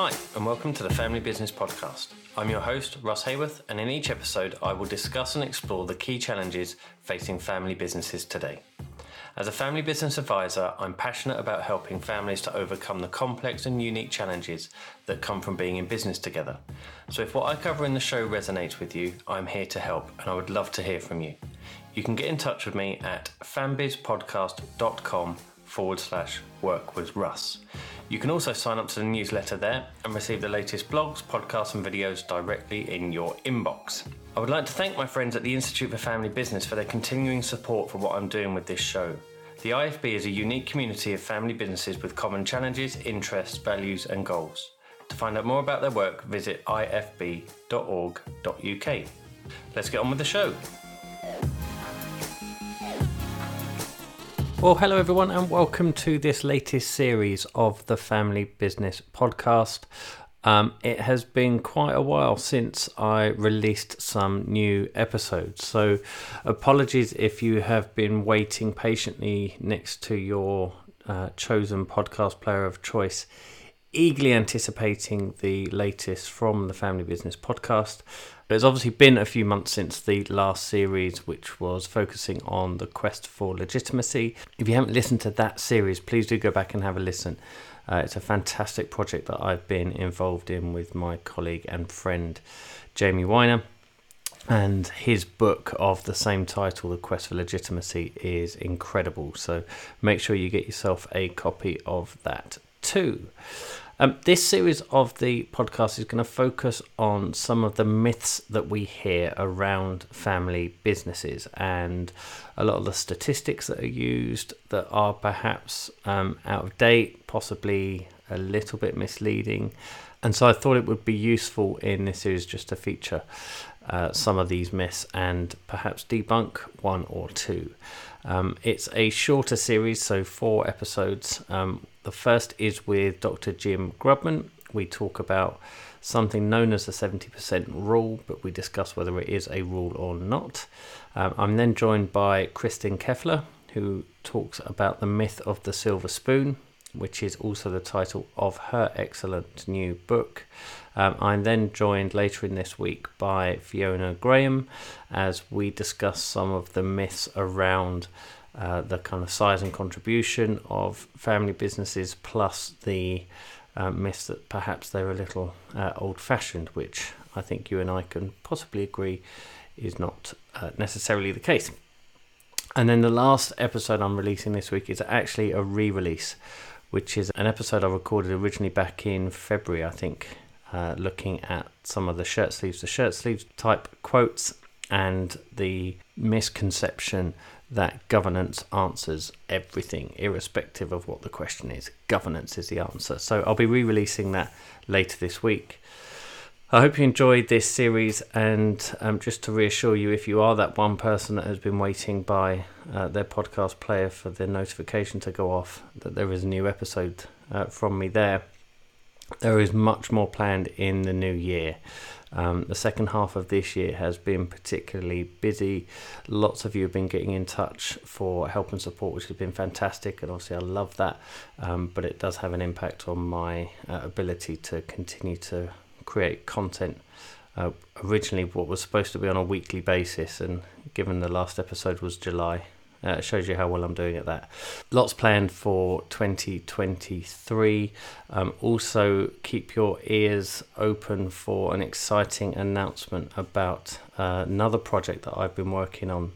Hi, and welcome to the Family Business Podcast. I'm your host, Russ Haworth, and in each episode, I will discuss and explore the key challenges facing family businesses today. As a family business advisor, I'm passionate about helping families to overcome the complex and unique challenges that come from being in business together. So, if what I cover in the show resonates with you, I'm here to help, and I would love to hear from you. You can get in touch with me at fambizpodcast.com forward slash work with Russ. You can also sign up to the newsletter there and receive the latest blogs, podcasts, and videos directly in your inbox. I would like to thank my friends at the Institute for Family Business for their continuing support for what I'm doing with this show. The IFB is a unique community of family businesses with common challenges, interests, values, and goals. To find out more about their work, visit ifb.org.uk. Let's get on with the show. Well, hello everyone, and welcome to this latest series of the Family Business Podcast. Um, it has been quite a while since I released some new episodes, so apologies if you have been waiting patiently next to your uh, chosen podcast player of choice, eagerly anticipating the latest from the Family Business Podcast. It's obviously been a few months since the last series, which was focusing on the quest for legitimacy. If you haven't listened to that series, please do go back and have a listen. Uh, it's a fantastic project that I've been involved in with my colleague and friend Jamie Weiner. And his book of the same title, The Quest for Legitimacy, is incredible. So make sure you get yourself a copy of that too. Um, this series of the podcast is going to focus on some of the myths that we hear around family businesses and a lot of the statistics that are used that are perhaps um, out of date, possibly a little bit misleading. And so I thought it would be useful in this series just to feature uh, some of these myths and perhaps debunk one or two. Um, it's a shorter series, so four episodes. Um, the first is with Dr. Jim Grubman. We talk about something known as the 70% rule, but we discuss whether it is a rule or not. Um, I'm then joined by Kristin Keffeler, who talks about the myth of the silver spoon, which is also the title of her excellent new book. Um, I'm then joined later in this week by Fiona Graham as we discuss some of the myths around uh, the kind of size and contribution of family businesses, plus the uh, myth that perhaps they're a little uh, old fashioned, which I think you and I can possibly agree is not uh, necessarily the case. And then the last episode I'm releasing this week is actually a re release, which is an episode I recorded originally back in February, I think, uh, looking at some of the shirt sleeves, the shirt sleeves type quotes, and the misconception that governance answers everything, irrespective of what the question is. Governance is the answer. So I'll be re releasing that later this week. I hope you enjoyed this series, and um, just to reassure you, if you are that one person that has been waiting by uh, their podcast player for the notification to go off that there is a new episode uh, from me there, there is much more planned in the new year. Um, the second half of this year has been particularly busy. Lots of you have been getting in touch for help and support, which has been fantastic, and obviously I love that. Um, but it does have an impact on my uh, ability to continue to create content. Uh, originally, what was supposed to be on a weekly basis, and given the last episode was July, uh, it shows you how well I'm doing at that. Lots planned for 2023. Um, also, keep your ears open for an exciting announcement about uh, another project that I've been working on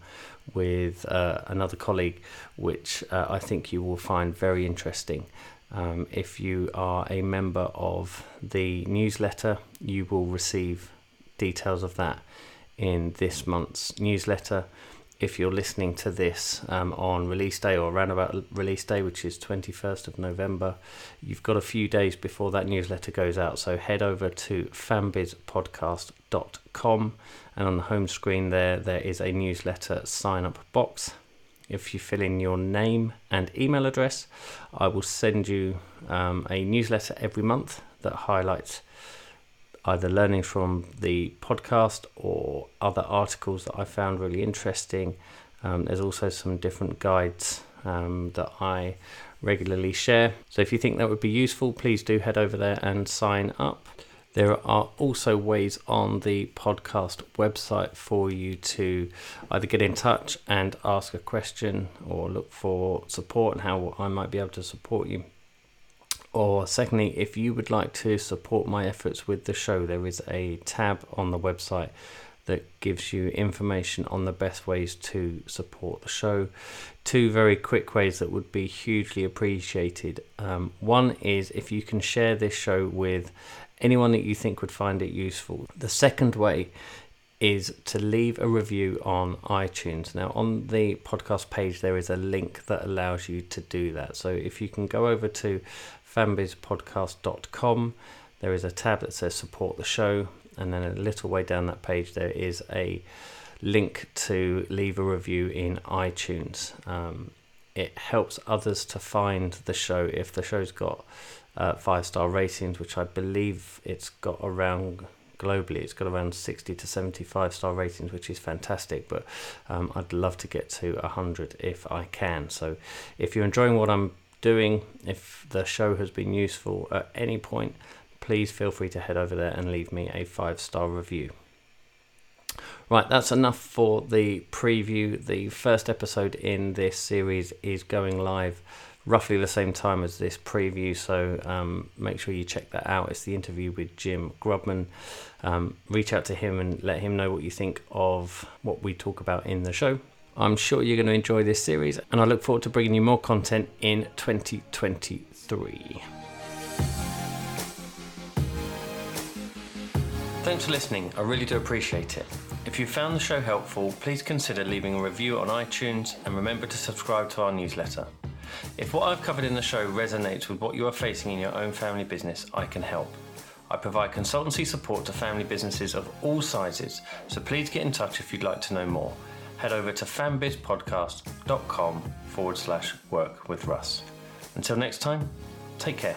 with uh, another colleague, which uh, I think you will find very interesting. Um, if you are a member of the newsletter, you will receive details of that in this month's newsletter if you're listening to this um, on release day or around about release day, which is 21st of November, you've got a few days before that newsletter goes out. So head over to fambizpodcast.com and on the home screen there, there is a newsletter sign up box. If you fill in your name and email address, I will send you um, a newsletter every month that highlights either learning from the podcast or other articles that I found really interesting. Um, there's also some different guides um, that I regularly share. So if you think that would be useful, please do head over there and sign up. There are also ways on the podcast website for you to either get in touch and ask a question or look for support and how I might be able to support you. Or, secondly, if you would like to support my efforts with the show, there is a tab on the website that gives you information on the best ways to support the show. Two very quick ways that would be hugely appreciated. Um, one is if you can share this show with anyone that you think would find it useful. The second way is to leave a review on iTunes. Now, on the podcast page, there is a link that allows you to do that. So, if you can go over to fambizpodcast.com, there is a tab that says support the show, and then a little way down that page, there is a link to leave a review in iTunes. Um, it helps others to find the show if the show's got uh, five star ratings, which I believe it's got around globally. It's got around 60 to 75 star ratings, which is fantastic. But um, I'd love to get to 100 if I can. So if you're enjoying what I'm doing, if the show has been useful at any point, please feel free to head over there and leave me a five star review. Right, that's enough for the preview. The first episode in this series is going live roughly the same time as this preview, so um, make sure you check that out. It's the interview with Jim Grubman. Um, reach out to him and let him know what you think of what we talk about in the show. I'm sure you're going to enjoy this series, and I look forward to bringing you more content in 2023. Thanks for listening, I really do appreciate it. If you found the show helpful, please consider leaving a review on iTunes and remember to subscribe to our newsletter. If what I've covered in the show resonates with what you are facing in your own family business, I can help. I provide consultancy support to family businesses of all sizes, so please get in touch if you'd like to know more. Head over to fambizpodcast.com forward slash work with Russ. Until next time, take care.